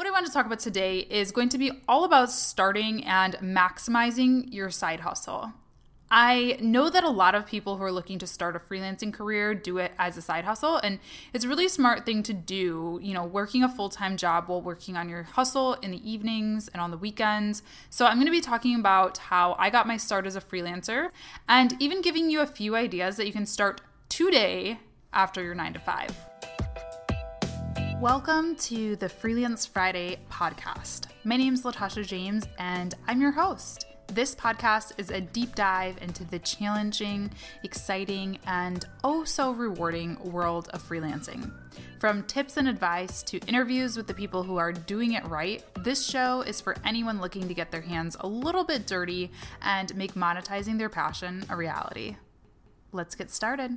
What I want to talk about today is going to be all about starting and maximizing your side hustle. I know that a lot of people who are looking to start a freelancing career do it as a side hustle, and it's a really smart thing to do, you know, working a full time job while working on your hustle in the evenings and on the weekends. So, I'm going to be talking about how I got my start as a freelancer and even giving you a few ideas that you can start today after your nine to five. Welcome to the Freelance Friday podcast. My name is Latasha James, and I'm your host. This podcast is a deep dive into the challenging, exciting, and oh so rewarding world of freelancing. From tips and advice to interviews with the people who are doing it right, this show is for anyone looking to get their hands a little bit dirty and make monetizing their passion a reality. Let's get started.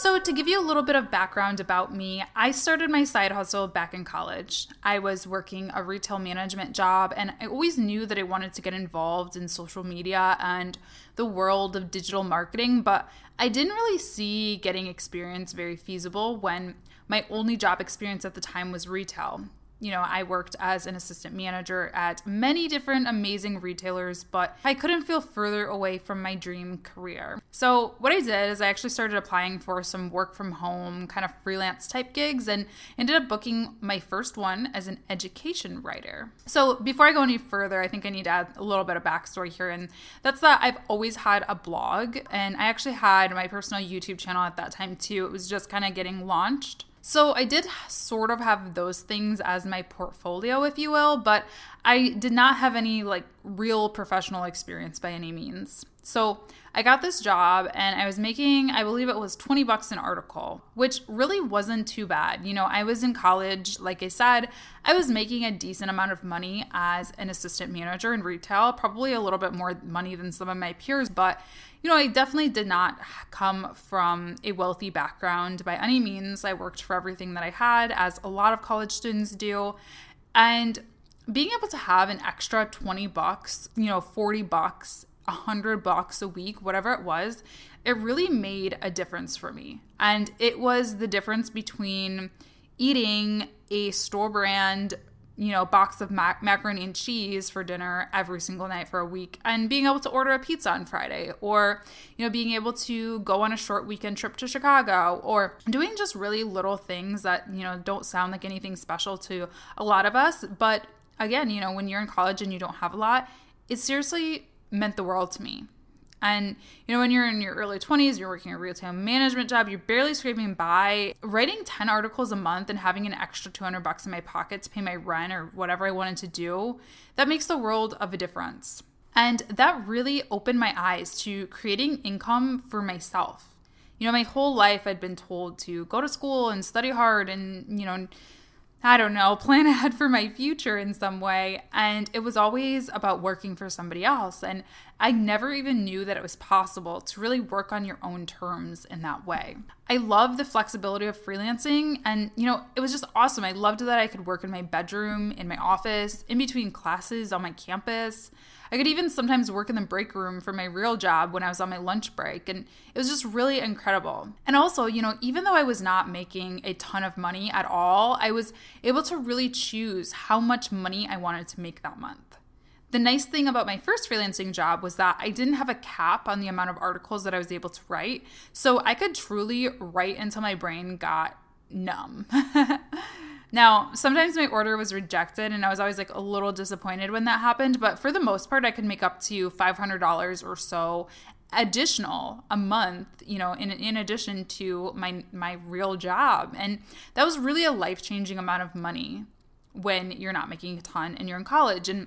So, to give you a little bit of background about me, I started my side hustle back in college. I was working a retail management job, and I always knew that I wanted to get involved in social media and the world of digital marketing, but I didn't really see getting experience very feasible when my only job experience at the time was retail you know, I worked as an assistant manager at many different amazing retailers, but I couldn't feel further away from my dream career. So, what I did is I actually started applying for some work from home, kind of freelance type gigs, and ended up booking my first one as an education writer. So, before I go any further, I think I need to add a little bit of backstory here, and that's that I've always had a blog, and I actually had my personal YouTube channel at that time too. It was just kind of getting launched. So I did sort of have those things as my portfolio, if you will, but I did not have any like real professional experience by any means. So I got this job and I was making, I believe it was 20 bucks an article, which really wasn't too bad. You know, I was in college, like I said, I was making a decent amount of money as an assistant manager in retail, probably a little bit more money than some of my peers, but you know, I definitely did not come from a wealthy background by any means. I worked for everything that I had, as a lot of college students do. And being able to have an extra 20 bucks, you know, 40 bucks, 100 bucks a week, whatever it was, it really made a difference for me. And it was the difference between eating a store brand you know, box of mac- macaroni and cheese for dinner every single night for a week and being able to order a pizza on Friday or, you know, being able to go on a short weekend trip to Chicago or doing just really little things that, you know, don't sound like anything special to a lot of us. But again, you know, when you're in college and you don't have a lot, it seriously meant the world to me. And you know, when you're in your early 20s, you're working a retail management job, you're barely scraping by. Writing 10 articles a month and having an extra 200 bucks in my pocket to pay my rent or whatever I wanted to do, that makes the world of a difference. And that really opened my eyes to creating income for myself. You know, my whole life I'd been told to go to school and study hard and, you know, I don't know, plan ahead for my future in some way. And it was always about working for somebody else. And I never even knew that it was possible to really work on your own terms in that way. I love the flexibility of freelancing. And, you know, it was just awesome. I loved that I could work in my bedroom, in my office, in between classes on my campus. I could even sometimes work in the break room for my real job when I was on my lunch break. And it was just really incredible. And also, you know, even though I was not making a ton of money at all, I was able to really choose how much money I wanted to make that month. The nice thing about my first freelancing job was that I didn't have a cap on the amount of articles that I was able to write. So I could truly write until my brain got numb. Now, sometimes my order was rejected and I was always like a little disappointed when that happened, but for the most part, I could make up to $500 or so additional a month you know in in addition to my my real job and that was really a life-changing amount of money when you're not making a ton and you're in college and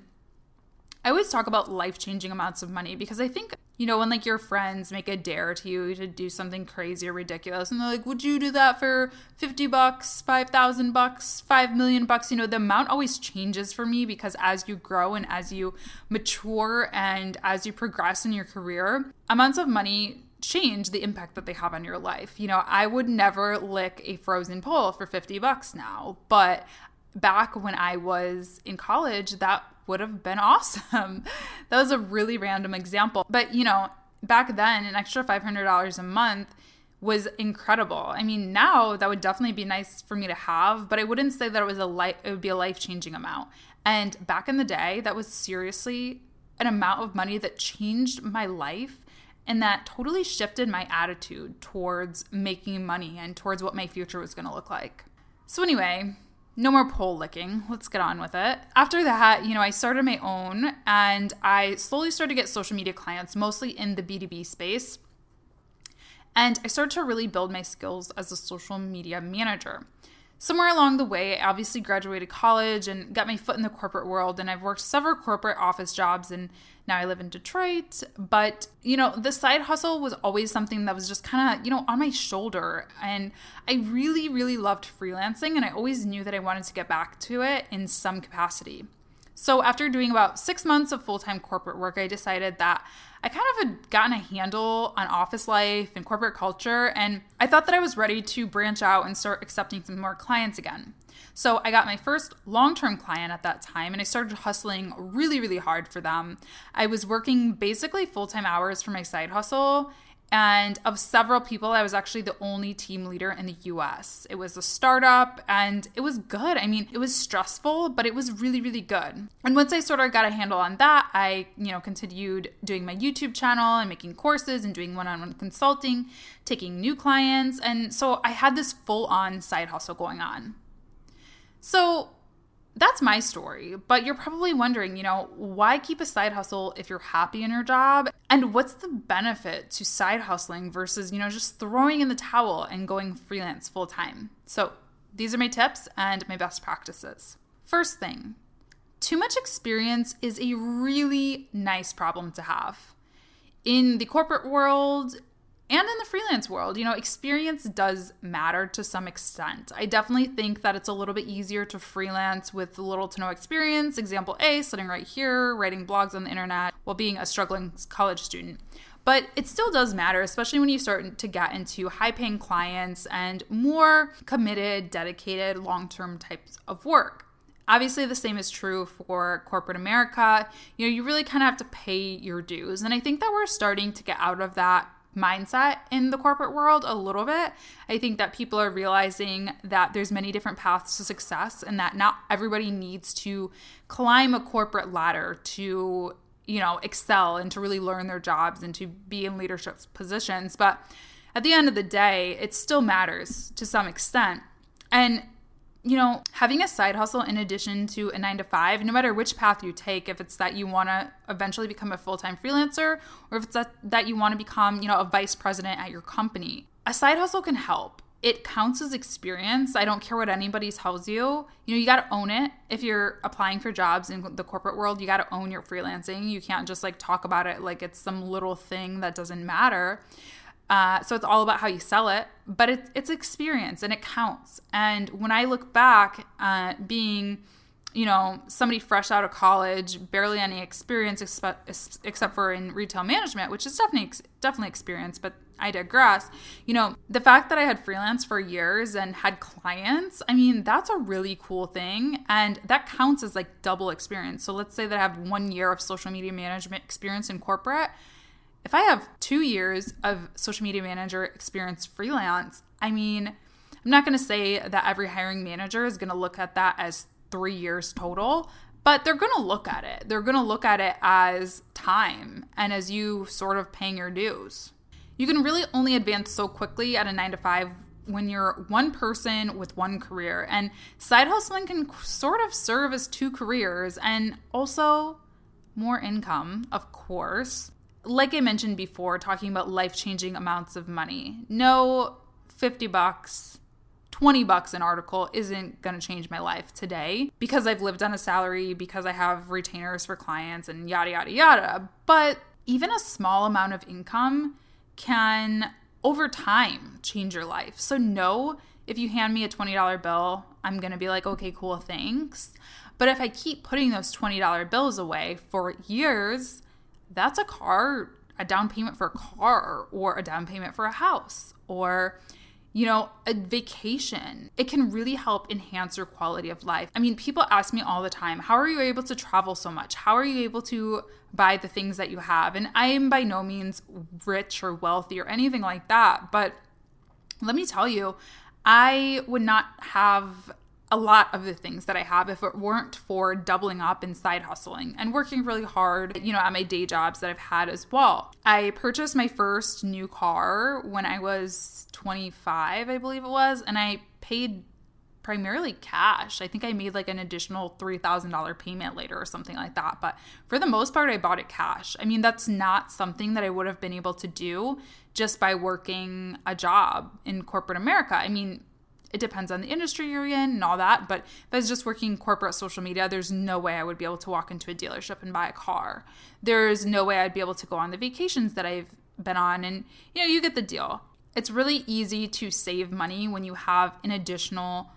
I always talk about life changing amounts of money because I think You know, when like your friends make a dare to you to do something crazy or ridiculous, and they're like, "Would you do that for fifty bucks, five thousand bucks, five million bucks?" You know, the amount always changes for me because as you grow and as you mature and as you progress in your career, amounts of money change the impact that they have on your life. You know, I would never lick a frozen pole for 50 bucks now, but back when I was in college, that would have been awesome. that was a really random example. But, you know, back then, an extra $500 a month was incredible. I mean, now that would definitely be nice for me to have, but I wouldn't say that it was a life it would be a life-changing amount. And back in the day, that was seriously an amount of money that changed my life and that totally shifted my attitude towards making money and towards what my future was going to look like. So anyway, no more pole licking. Let's get on with it. After that, you know, I started my own and I slowly started to get social media clients, mostly in the B2B space. And I started to really build my skills as a social media manager. Somewhere along the way, I obviously graduated college and got my foot in the corporate world, and I've worked several corporate office jobs, and now I live in Detroit. But, you know, the side hustle was always something that was just kind of, you know, on my shoulder. And I really, really loved freelancing, and I always knew that I wanted to get back to it in some capacity. So, after doing about six months of full time corporate work, I decided that I kind of had gotten a handle on office life and corporate culture, and I thought that I was ready to branch out and start accepting some more clients again. So, I got my first long term client at that time, and I started hustling really, really hard for them. I was working basically full time hours for my side hustle, and of several people, I was actually the only team leader in the US. It was a startup and it was good. I mean, it was stressful, but it was really, really good. And once I sort of got a handle on that, I, you know, continued doing my YouTube channel and making courses and doing one on one consulting, taking new clients. And so I had this full on side hustle going on. So that's my story. But you're probably wondering, you know, why keep a side hustle if you're happy in your job? And what's the benefit to side hustling versus, you know, just throwing in the towel and going freelance full time? So these are my tips and my best practices. First thing, too much experience is a really nice problem to have. In the corporate world, and in the freelance world, you know, experience does matter to some extent. I definitely think that it's a little bit easier to freelance with little to no experience. Example A, sitting right here, writing blogs on the internet while being a struggling college student. But it still does matter, especially when you start to get into high paying clients and more committed, dedicated, long term types of work. Obviously, the same is true for corporate America. You know, you really kind of have to pay your dues. And I think that we're starting to get out of that mindset in the corporate world a little bit. I think that people are realizing that there's many different paths to success and that not everybody needs to climb a corporate ladder to, you know, excel and to really learn their jobs and to be in leadership positions, but at the end of the day, it still matters to some extent. And you know, having a side hustle in addition to a nine to five, no matter which path you take, if it's that you want to eventually become a full time freelancer or if it's that, that you want to become, you know, a vice president at your company, a side hustle can help. It counts as experience. I don't care what anybody tells you. You know, you got to own it. If you're applying for jobs in the corporate world, you got to own your freelancing. You can't just like talk about it like it's some little thing that doesn't matter. Uh, so it's all about how you sell it, but it, it's experience and it counts. And when I look back, uh, being, you know, somebody fresh out of college, barely any experience except, except for in retail management, which is definitely definitely experience, but I digress. You know, the fact that I had freelance for years and had clients, I mean, that's a really cool thing. And that counts as like double experience. So let's say that I have one year of social media management experience in corporate if I have two years of social media manager experience freelance, I mean, I'm not going to say that every hiring manager is going to look at that as three years total, but they're going to look at it. They're going to look at it as time and as you sort of paying your dues. You can really only advance so quickly at a nine to five when you're one person with one career. And side hustling can sort of serve as two careers and also more income, of course like I mentioned before, talking about life changing amounts of money. No 50 bucks, 20 bucks an article isn't going to change my life today because I've lived on a salary, because I have retainers for clients and yada, yada, yada. But even a small amount of income can over time change your life. So, no, if you hand me a $20 bill, I'm going to be like, okay, cool, thanks. But if I keep putting those $20 bills away for years, that's a car, a down payment for a car, or a down payment for a house, or you know, a vacation. It can really help enhance your quality of life. I mean, people ask me all the time, how are you able to travel so much? How are you able to buy the things that you have? And I am by no means rich or wealthy or anything like that. But let me tell you, I would not have a lot of the things that I have if it weren't for doubling up and side hustling and working really hard, you know, at my day jobs that I've had as well. I purchased my first new car when I was 25, I believe it was, and I paid primarily cash. I think I made like an additional $3,000 payment later or something like that. But for the most part, I bought it cash. I mean, that's not something that I would have been able to do just by working a job in corporate America. I mean, it depends on the industry you're in and all that. But if I was just working corporate social media, there's no way I would be able to walk into a dealership and buy a car. There's no way I'd be able to go on the vacations that I've been on. And, you know, you get the deal. It's really easy to save money when you have an additional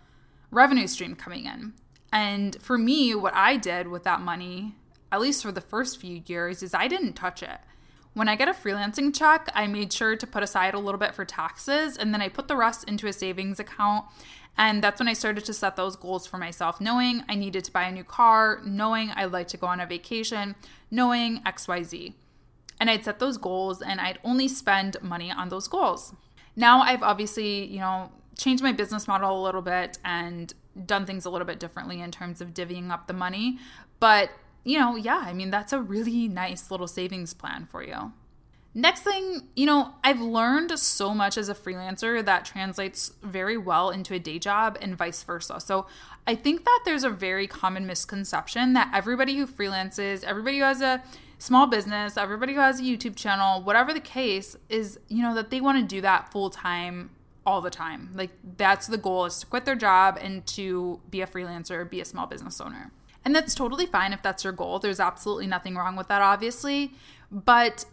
revenue stream coming in. And for me, what I did with that money, at least for the first few years, is I didn't touch it. When I get a freelancing check, I made sure to put aside a little bit for taxes and then I put the rest into a savings account. And that's when I started to set those goals for myself, knowing I needed to buy a new car, knowing I'd like to go on a vacation, knowing XYZ. And I'd set those goals and I'd only spend money on those goals. Now I've obviously, you know, changed my business model a little bit and done things a little bit differently in terms of divvying up the money. But you know, yeah, I mean, that's a really nice little savings plan for you. Next thing, you know, I've learned so much as a freelancer that translates very well into a day job and vice versa. So I think that there's a very common misconception that everybody who freelances, everybody who has a small business, everybody who has a YouTube channel, whatever the case, is, you know, that they want to do that full time all the time. Like that's the goal is to quit their job and to be a freelancer, be a small business owner. And that's totally fine if that's your goal. There's absolutely nothing wrong with that, obviously. But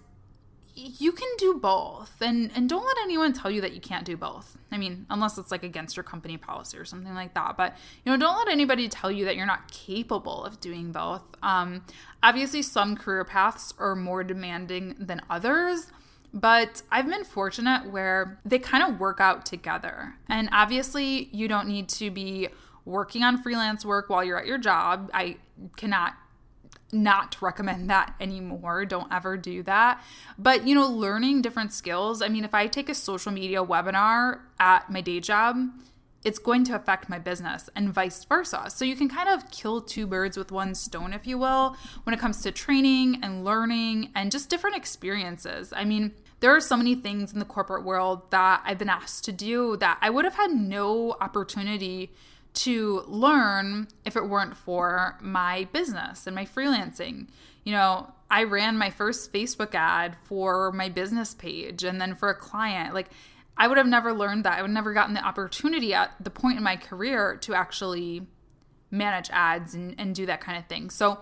you can do both and and don't let anyone tell you that you can't do both i mean unless it's like against your company policy or something like that but you know don't let anybody tell you that you're not capable of doing both um, obviously some career paths are more demanding than others but I've been fortunate where they kind of work out together. And obviously, you don't need to be working on freelance work while you're at your job. I cannot not recommend that anymore. Don't ever do that. But, you know, learning different skills. I mean, if I take a social media webinar at my day job, it's going to affect my business and vice versa. So you can kind of kill two birds with one stone, if you will, when it comes to training and learning and just different experiences. I mean, there are so many things in the corporate world that I've been asked to do that I would have had no opportunity to learn if it weren't for my business and my freelancing. You know, I ran my first Facebook ad for my business page and then for a client. Like, I would have never learned that. I would never gotten the opportunity at the point in my career to actually manage ads and, and do that kind of thing. So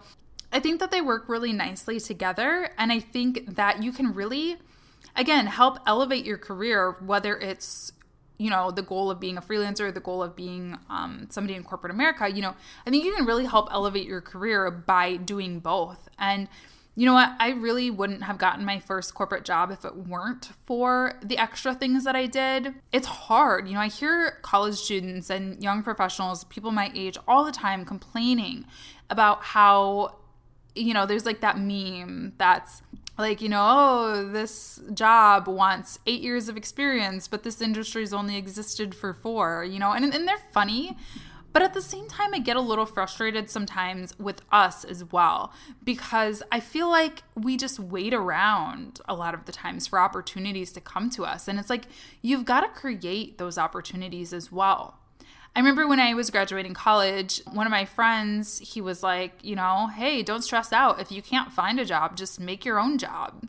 I think that they work really nicely together. And I think that you can really, again, help elevate your career, whether it's you know the goal of being a freelancer the goal of being um, somebody in corporate america you know i think you can really help elevate your career by doing both. And you know what? I really wouldn't have gotten my first corporate job if it weren't for the extra things that i did. It's hard. You know i hear college students and young professionals people my age all the time complaining about how you know there's like that meme that's like you know oh this job wants eight years of experience but this industry's only existed for four you know? And, and they're funny but at the same time i get a little frustrated sometimes with us as well because i feel like we just wait around a lot of the times for opportunities to come to us. And it's like you've got to create those opportunities as well I remember when I was graduating college, one of my friends, he was like, you know, hey, don't stress out. If you can't find a job, just make your own job.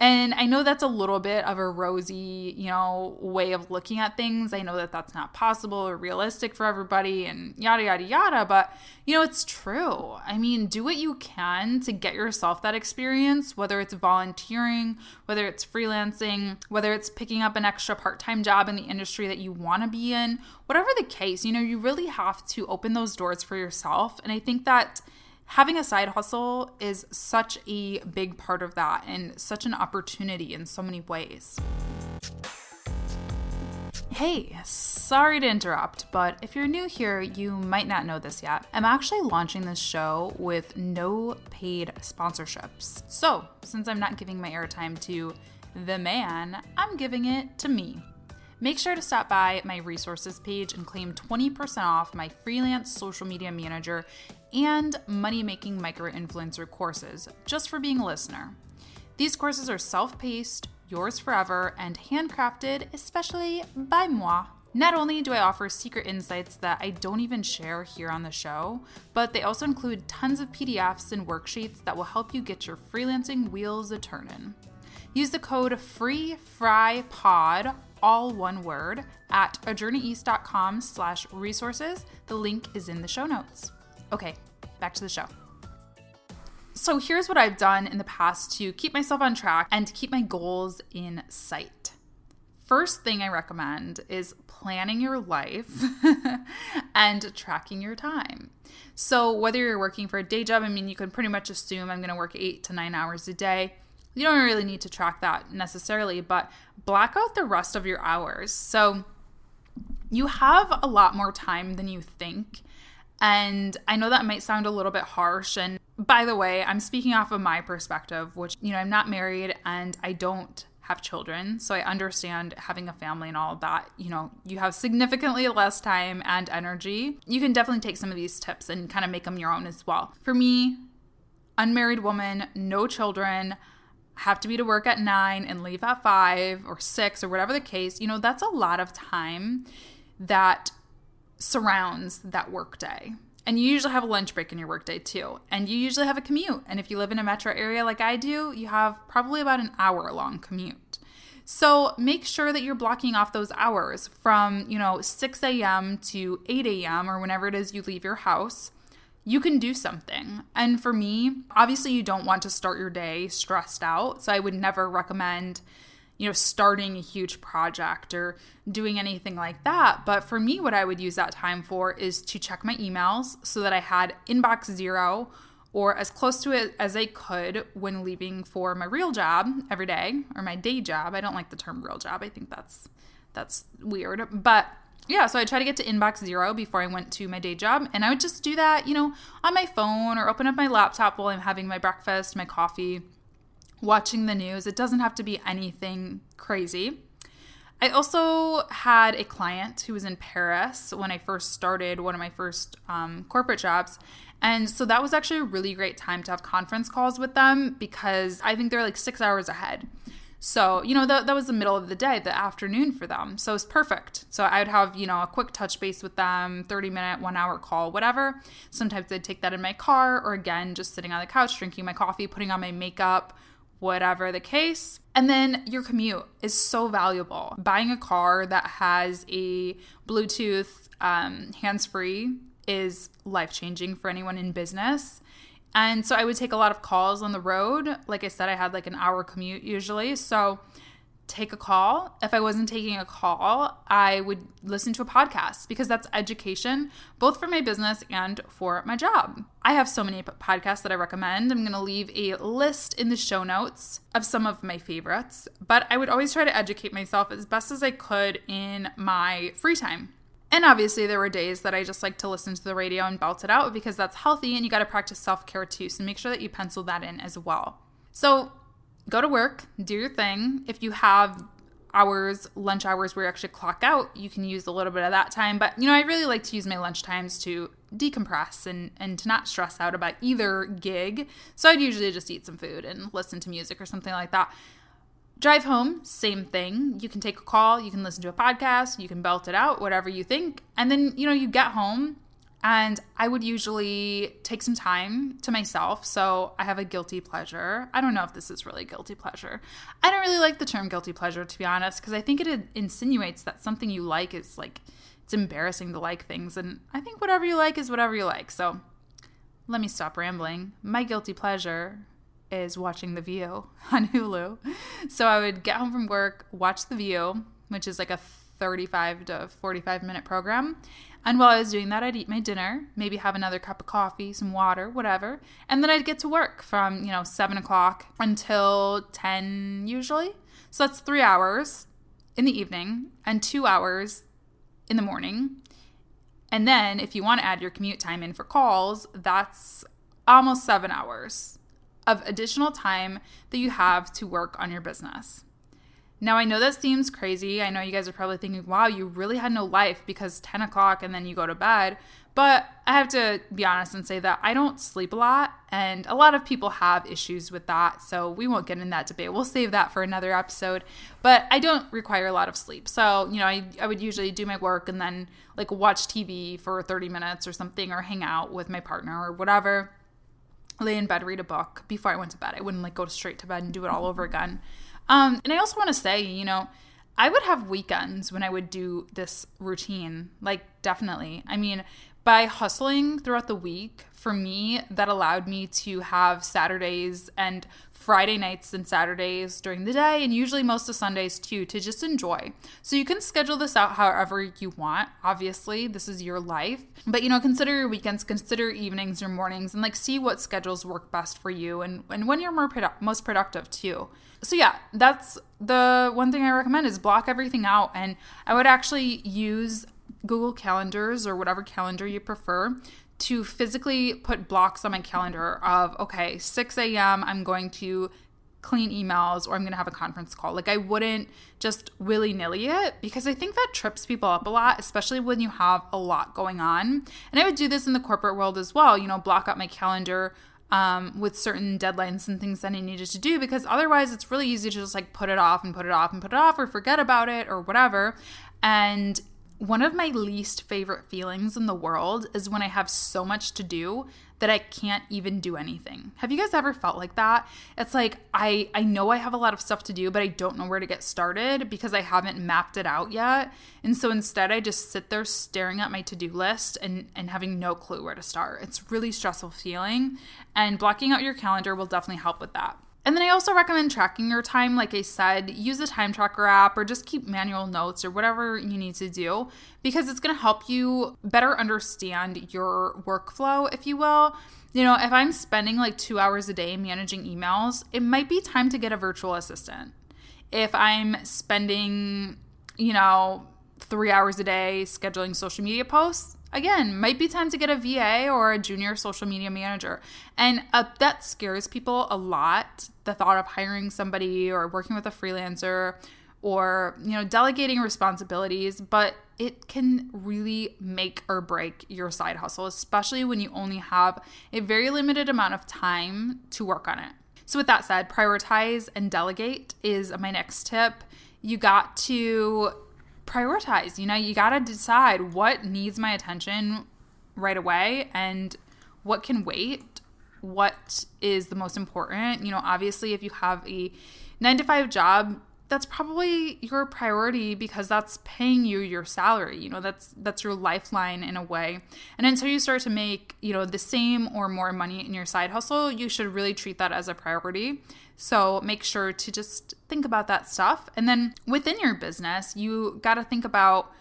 And I know that's a little bit of a rosy, you know, way of looking at things. I know that that's not possible or realistic for everybody and yada, yada, yada. But, you know, it's true. I mean, do what you can to get yourself that experience, whether it's volunteering, whether it's freelancing, whether it's picking up an extra part time job in the industry that you want to be in, whatever the case, you know, you really have to open those doors for yourself. And I think that having a side hustle is such a big part of that and such an opportunity in so many ways. Hey, sorry to interrupt, but if you're new here, you might not know this yet. I'm actually launching this show with no paid sponsorships. So, since I'm not giving my airtime to the man, I'm giving it to me. Make sure to stop by my resources page and claim 20% off my freelance social media manager and money making micro influencer courses just for being a listener. These courses are self paced, yours forever, and handcrafted, especially by moi. Not only do I offer secret insights that I don't even share here on the show, but they also include tons of PDFs and worksheets that will help you get your freelancing wheels a turning. Use the code FREEFRYPOD, all one word, at ajourneyeast.com slash resources. The link is in the show notes. Okay, back to the show. So, here's what I've done in the past to keep myself on track and to keep my goals in sight. First thing I recommend is planning your life and tracking your time. So, whether you're working for a day job, I mean, you can pretty much assume I'm going to work eight to nine hours a day. You don't really need to track that necessarily, but black out the rest of your hours. So, you have a lot more time than you think and I know that might sound a little bit harsh. And by the way, I'm speaking off of my perspective, which, you know, I'm not married and I don't have children. So I understand having a family and all that. You know, you have significantly less time and energy. You can definitely take some of these tips and kind of make them your own as well. For me, unmarried woman, no children, have to be to work at nine and leave at five or six or whatever the case, you know, that's a lot of time that surrounds that workday. And you usually have a lunch break in your workday too. And you usually have a commute. And if you live in a metro area like I do, you have probably about an hour long commute. So make sure that you're blocking off those hours from, you know, 6 a.m. to 8 a.m. or whenever it is you leave your house. You can do something. And for me, obviously, you don't want to start your day stressed out. So I would never recommend you know, starting a huge project or doing anything like that. But for me, what I would use that time for is to check my emails so that I had inbox zero or as close to it as I could when leaving for my real job every day or my day job. I don't like the term real job. I think that's that's weird. But yeah, so I try to get to inbox zero before I went to my day job. And I would just do that, you know, on my phone or open up my laptop while I'm having my breakfast, my coffee, watching the news. It doesn't have to be anything crazy. I also had a client who was in Paris when I first started one of my first um, corporate jobs. And so that was actually a really great time to have conference calls with them because I think they're like six hours ahead. So, you know, that, that was the middle of the day, the afternoon for them. So it's perfect. So I'd have, you know, a quick touch base with them, 30 minute, one hour call, whatever. Sometimes I'd take that in my car or again, just sitting on the couch, drinking my coffee, putting on my makeup, whatever the case. And then your commute is so valuable. Buying a car that has a Bluetooth um, hands free is life changing for anyone in business. And so I would take a lot of calls on the road. Like I said, I had like an hour commute usually. So take a call. If I wasn't taking a call, I would listen to a podcast because that's education, both for my business and for my job. I have so many podcasts that I recommend. I'm going to leave a list in the show notes of some of my favorites, but I would always try to educate myself as best as I could in my free time. And obviously, there were days that I just like to listen to the radio and belt it out because that's healthy and you got to practice self care too. So make sure that you pencil that in as well. So, go to work, do your thing. If you have hours, lunch hours where you actually clock out, you can use a little bit of that time. But you know, I really like to use my lunch times to decompress and and to not stress out about either gig. So I'd usually just eat some food and listen to music or something like that. Drive home, same thing. You can take a call, you can listen to a podcast, you can belt it out, whatever you think. And then, you know, you get home And I would usually take some time to myself. So I have a guilty pleasure. I don't know if this is really guilty pleasure. I don't really like the term guilty pleasure, to be honest, because I think it insinuates that something you like is like, it's embarrassing to like things. And I think whatever you like is whatever you like. So let me stop rambling. My guilty pleasure is watching The View on Hulu. So I would get home from work, watch The View, which is like a 35 to 45 minute program. And while I was doing that, I'd eat my dinner, maybe have another cup of coffee, some water, whatever. And then I'd get to work from, you know, seven o'clock until 10 usually. So that's three hours in the evening and two hours in the morning. And then if you want to add your commute time in for calls, that's almost seven hours of additional time that you have to work on your business. Now, I know that seems crazy. I know you guys are probably thinking, wow, you really had no life because 10 o'clock and then you go to bed. But I have to be honest and say that I don't sleep a lot, and a lot of people have issues with that. So we won't get in that debate. We'll save that for another episode. But I don't require a lot of sleep. So, you know, I, I would usually do my work and then like watch TV for 30 minutes or something, or hang out with my partner or whatever. Lay in bed, read a book before I went to bed. I wouldn't like go straight to bed and do it all over again. Um, and I also want to say, you know, I would have weekends when I would do this routine. Like, definitely. I mean, by hustling throughout the week, for me, that allowed me to have Saturdays and Friday nights and Saturdays during the day, and usually most of Sundays too, to just enjoy. So you can schedule this out however you want. Obviously, this is your life, but you know, consider your weekends, consider evenings, your mornings, and like see what schedules work best for you and, and when you're more produ- most productive too so yeah, that's the one thing I recommend is block everything out. And I would actually use Google Calendars or whatever calendar you prefer to physically put blocks on my calendar of, okay, 6 a.m., I'm going to clean emails or I'm going to have a conference call. Like I wouldn't just willy nilly it because I think that trips people up a lot, especially when you have a lot going on. And I would do this in the corporate world as well, you know, block out my calendar um, with certain deadlines and things that I needed to do because otherwise it's really easy to just like put it off and put it off and put it off or forget about it or whatever. And one of my least favorite feelings in the world is when I have so much to do that I can't even do anything. Have you guys ever felt like that? It's like I I know I have a lot of stuff to do, but I don't know where to get started because I haven't mapped it out yet. And so instead I just sit there staring at my to-do list and and having no clue where to start. It's really stressful feeling and blocking out your calendar will definitely help with that. And then I also recommend tracking your time. Like I said, use a time tracker app or just keep manual notes or whatever you need to do because it's going to help you better understand your workflow, if you will. You know, if I'm spending like two hours a day managing emails, it might be time to get a virtual assistant. If I'm spending, you know, three hours a day scheduling social media posts, again, might be time to get a VA or a junior social media manager. And uh, that scares people a lot the thought of hiring somebody or working with a freelancer or, you know, delegating responsibilities, but it can really make or break your side hustle, especially when you only have a very limited amount of time to work on it. So, with that said, prioritize and delegate is my next tip. You got to prioritize. You know, you got to decide what needs my attention right away and what can wait, what is the most important. You know, obviously, if you have a nine to five job, that's probably your priority because that's paying you your salary you know that's that's your lifeline in a way and until you start to make you know the same or more money in your side hustle you should really treat that as a priority so make sure to just think about that stuff. And then within your business, you got to think about,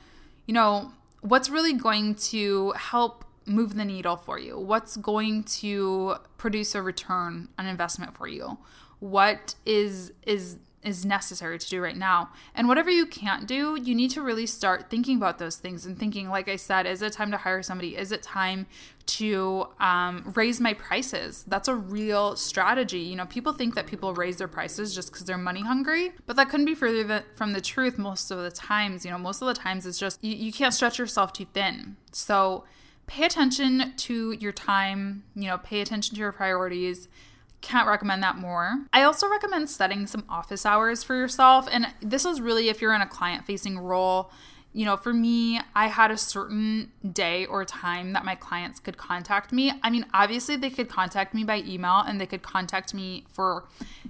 you know, what's really going to help move the needle for you? What's going to produce a return on investment for you? What is is is necessary to do right now. And whatever you can't do, you need to really start thinking about those things and thinking, like I said, is it time to hire somebody? Is it time to um, raise my prices? That's a real strategy. You know, people think that people raise their prices just because they're money hungry, but that couldn't be further from the truth most of the times. You know, most of the times it's just you, you can't stretch yourself too thin. So, pay attention to your time, you know, pay attention to your priorities can't recommend that more. I also recommend setting some office hours for yourself. And this is really if you're in a client facing role, you know, for me, I had a certain day or time that my clients could contact me. I mean, obviously, they could contact me by email and they could contact me for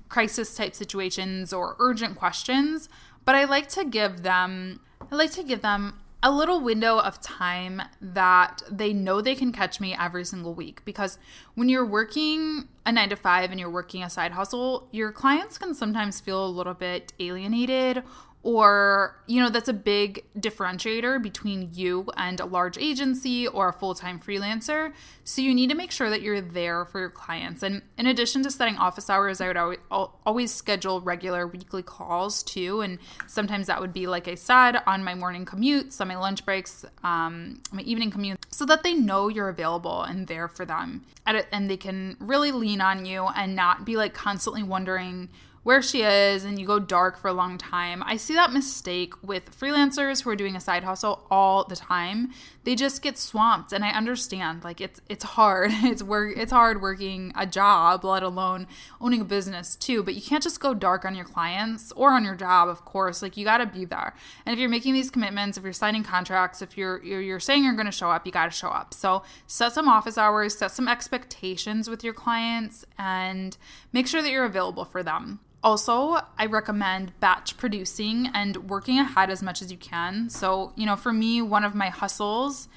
crisis type situations or urgent questions, but I like to give them I like to give them a little window of time that they know they can catch me every single week because when you're working a 9 to 5 and you're working a side hustle, your clients can sometimes feel a little bit alienated or you know that's a big differentiator between you and a large agency or a full-time freelancer. So you need to make sure that you're there for your clients. And in addition to setting office hours i would always, always schedule regular weekly calls too. And sometimes that would be like i said on my morning commutes on my lunch breaks um, my evening commute so that they know you're available and there for them. And they can really lean on you and not be like constantly wondering where she is and you go dark for a long time. I see that mistake with freelancers who are doing a side hustle all the time. They just get swamped and I understand like it's it's hard. It's work it's hard working a job, let alone owning a business too, but you can't just go dark on your clients or on your job, of course. Like you got to be there. And if you're making these commitments, if you're signing contracts, if you're you're, you're saying you're going to show up, you got to show up. So set some office hours, set some expectations with your clients and make sure that you're available for them. Also, I recommend batch producing and working ahead as much as you can. So, you know, for me, one of my hustles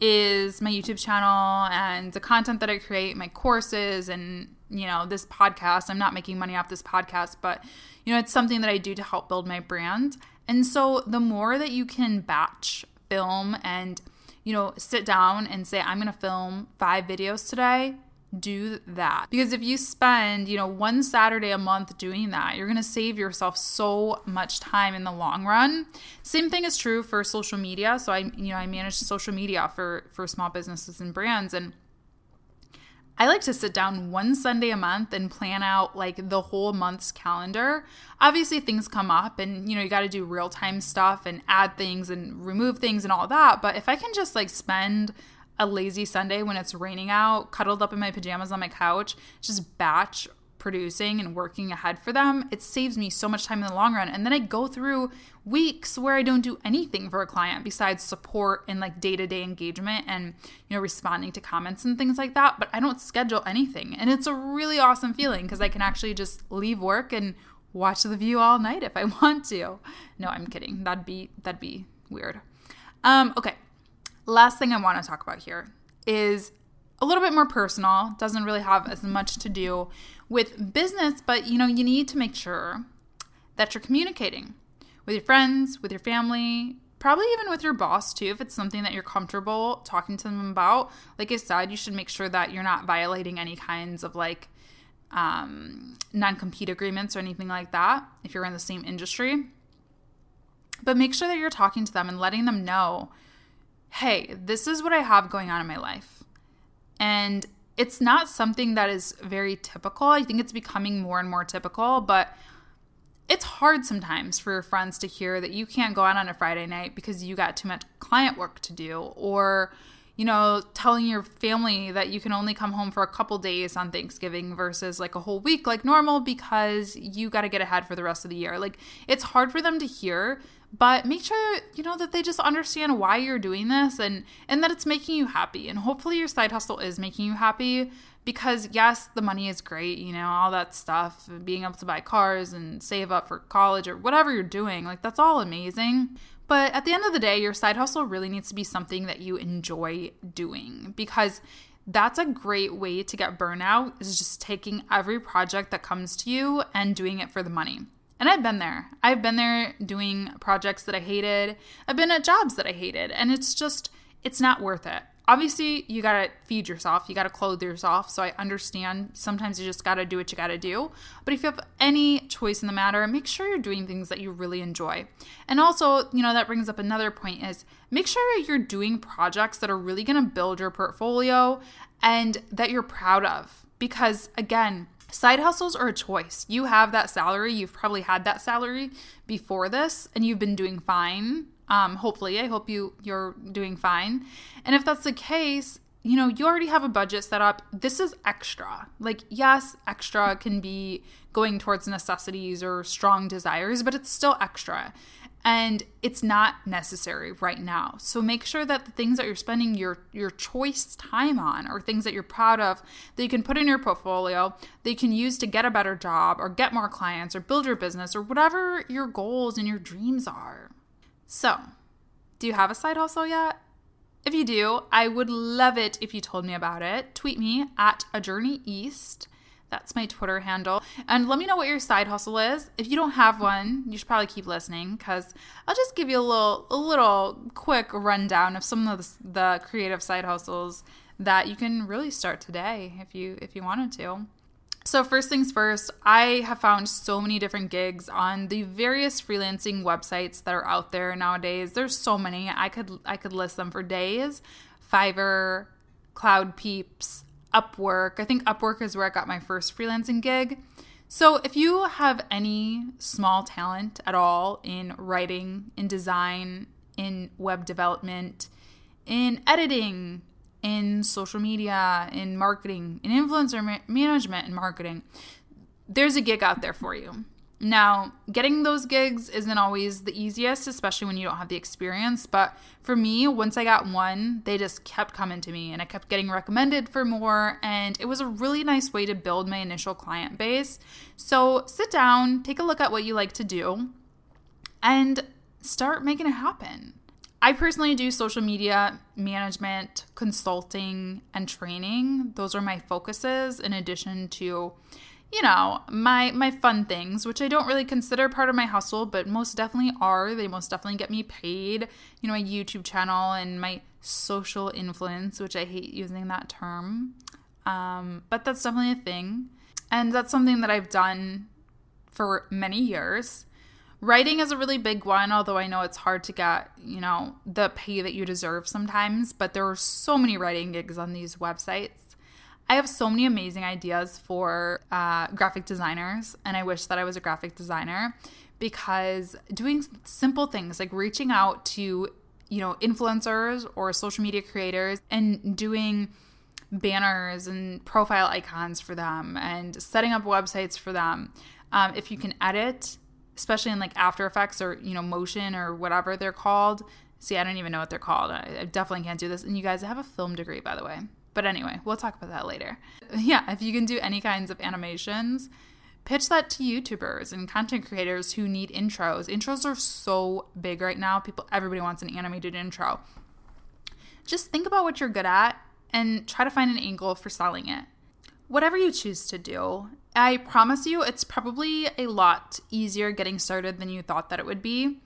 is my YouTube channel and the content that I create, my courses, and, you know, this podcast. I'm not making money off this podcast, but, you know, it's something that I do to help build my brand. And so the more that you can batch film and, you know, sit down and say, I'm going to film five videos today, do that. Because if you spend, you know, one Saturday a month doing that, you're going to save yourself so much time in the long run. Same thing is true for social media. So I, you know, I manage social media for for small businesses and brands and I like to sit down one Sunday a month and plan out like the whole month's calendar. Obviously, things come up and you know, you got to do real time stuff and add things and remove things and all that. But if I can just like spend a lazy Sunday when it's raining out, cuddled up in my pajamas on my couch, just batch producing and working ahead for them, it saves me so much time in the long run. And then I go through weeks where I don't do anything for a client besides support and like day-to-day engagement and you know responding to comments and things like that, but I don't schedule anything. And it's a really awesome feeling because I can actually just leave work and watch the view all night if I want to. No, I'm kidding. That'd be that'd be weird. Um okay last thing I want to talk about here is a little bit more personal, doesn't really have as much to do with business, but you know, you need to make sure that you're communicating with your friends, with your family, probably even with your boss too if it's something that you're comfortable talking to them about. Like I said, you should make sure that you're not violating any kinds of like um, non-compete agreements or anything like that if you're in the same industry. But make sure that you're talking to them and letting them know hey, this is what I have going on in my life. And it's not something that is very typical. I think it's becoming more and more typical, but it's hard sometimes for your friends to hear that you can't go out on a Friday night because you got too much client work to do or you know, telling your family that you can only come home for a couple days on Thanksgiving versus like a whole week like normal because you got to get ahead for the rest of the year. Like it's hard for them to hear, but make sure you know that they just understand why you're doing this and and that it's making you happy. And hopefully your side hustle is making you happy because yes, the money is great, you know, all that stuff, being able to buy cars and save up for college or whatever you're doing. Like that's all amazing. But at the end of the day, your side hustle really needs to be something that you enjoy doing because that's a great way to get burnout is just taking every project that comes to you and doing it for the money. And I've been there. I've been there doing projects that I hated. I've been at jobs that I hated. And it's just, it's not worth it obviously you got to feed yourself you got to clothe yourself so i understand sometimes you just got to do what you got to do but if you have any choice in the matter make sure you're doing things that you really enjoy and also you know that brings up another point is make sure you're doing projects that are really going to build your portfolio and that you're proud of because again Side hustles are a choice. You have that salary. You've probably had that salary before this and you've been doing fine um, hopefully, I hope you you're doing fine. And if that's the case, you know, you already have a budget set up. This is extra. Like, yes, extra can be going towards necessities or strong desires, but it's still extra. And it's not necessary right now. So make sure that the things that you're spending your your choice time on are things that you're proud of that you can put in your portfolio, that you can use to get a better job or get more clients or build your business or whatever your goals and your dreams are. So, do you have a side hustle yet? If you do, I would love it if you told me about it. Tweet me at a journey east that's my Twitter handle. And let me know what your side hustle is. If you don't have one, you should probably keep listening because I'll just give you a little, a little quick rundown of some of the, the creative side hustles that you can really start today if you if you wanted to. So first things first, I have found so many different gigs on the various freelancing websites that are out there nowadays. There's so many. I could I could list them for days. Fiverr, Cloud Peeps, Upwork. I think Upwork is where I got my first freelancing gig. So, if you have any small talent at all in writing, in design, in web development, in editing, in social media, in marketing, in influencer ma- management and marketing, there's a gig out there for you. Now, getting those gigs isn't always the easiest, especially when you don't have the experience. But for me, once I got one, they just kept coming to me and I kept getting recommended for more. And it was a really nice way to build my initial client base. So sit down, take a look at what you like to do, and start making it happen. I personally do social media management, consulting, and training. Those are my focuses in addition to you know, my my fun things, which I don't really consider part of my hustle, but most definitely are. They most definitely get me paid. You know, my YouTube channel and my social influence, which I hate using that term. Um, but that's definitely a thing. And that's something that I've done for many years. Writing is a really big one, although I know it's hard to get, you know, the pay that you deserve sometimes, but there are so many writing gigs on these websites I have so many amazing ideas for uh, graphic designers, and I wish that I was a graphic designer because doing simple things like reaching out to, you know, influencers or social media creators and doing banners and profile icons for them and setting up websites for them. Um, if you can edit, especially in like After Effects or, you know, Motion or whatever they're called. See, I don't even know what they're called. I, I definitely can't do this. And you guys I have a film degree, by the way. But anyway, we'll talk about that later. Yeah, if you can do any kinds of animations, pitch that to YouTubers and content creators who need intros. Intros are so big right now. People everybody wants an animated intro. Just think about what you're good at and try to find an angle for selling it. Whatever you choose to do, I promise you it's probably a lot easier getting started than you thought that it would be.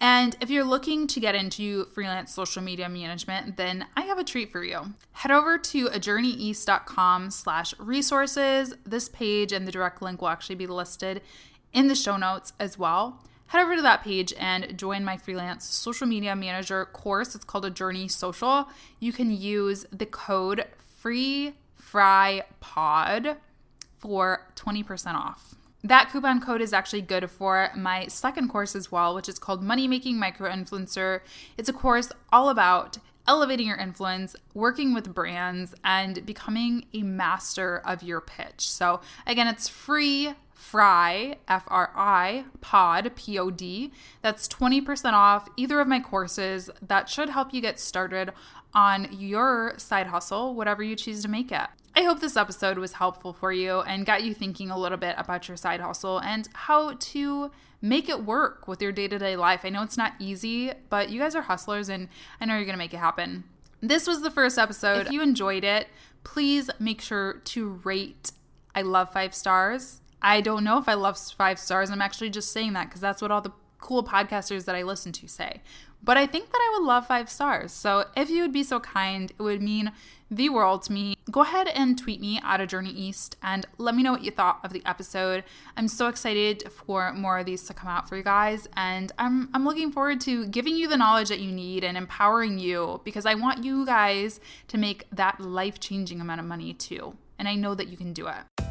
And if you're looking to get into freelance social media management, then I have a treat for you. Head over to ajourneyeast.com slash resources. This page and the direct link will actually be listed in the show notes as well. Head over to that page and join my freelance social media manager course. It's called A Journey Social. You can use the code FREEFRIPOD for 20% off. That coupon code is actually good for my second course as well, which is called Money Making Micro Influencer. It's a course all about elevating your influence, working with brands, and becoming a master of your pitch. So, again, it's free. Fry, F R I, pod, P O D. That's 20% off either of my courses. That should help you get started on your side hustle, whatever you choose to make it. I hope this episode was helpful for you and got you thinking a little bit about your side hustle and how to make it work with your day to day life. I know it's not easy, but you guys are hustlers and I know you're going to make it happen. This was the first episode. If you enjoyed it, please make sure to rate. I love five stars. I don't know if I love five stars. I'm actually just saying that because that's what all the cool podcasters that I listen to say. But I think that I would love five stars. So if you would be so kind, it would mean the world to me. Go ahead and tweet me at a journey east and let me know what you thought of the episode. I'm so excited for more of these to come out for you guys, and I'm I'm looking forward to giving you the knowledge that you need and empowering you because I want you guys to make that life changing amount of money too. And I know that you can do it.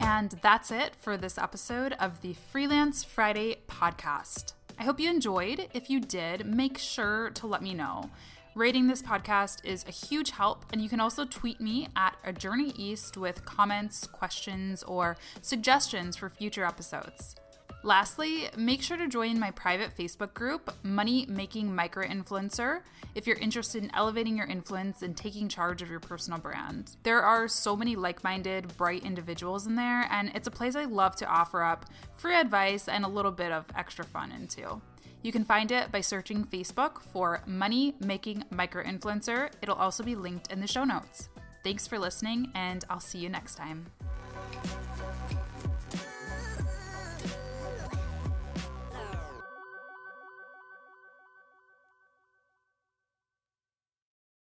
And that's it for this episode of the Freelance Friday podcast. I hope you enjoyed. If you did, make sure to let me know. Rating this podcast is a huge help, and you can also tweet me at a journey east with comments, questions, or suggestions for future episodes. Lastly, make sure to join my private Facebook group, Money Making Micro Influencer, if you're interested in elevating your influence and taking charge of your personal brand. There are so many like minded, bright individuals in there, and it's a place I love to offer up free advice and a little bit of extra fun into. You can find it by searching Facebook for Money Making Micro Influencer. It'll also be linked in the show notes. Thanks for listening, and I'll see you next time.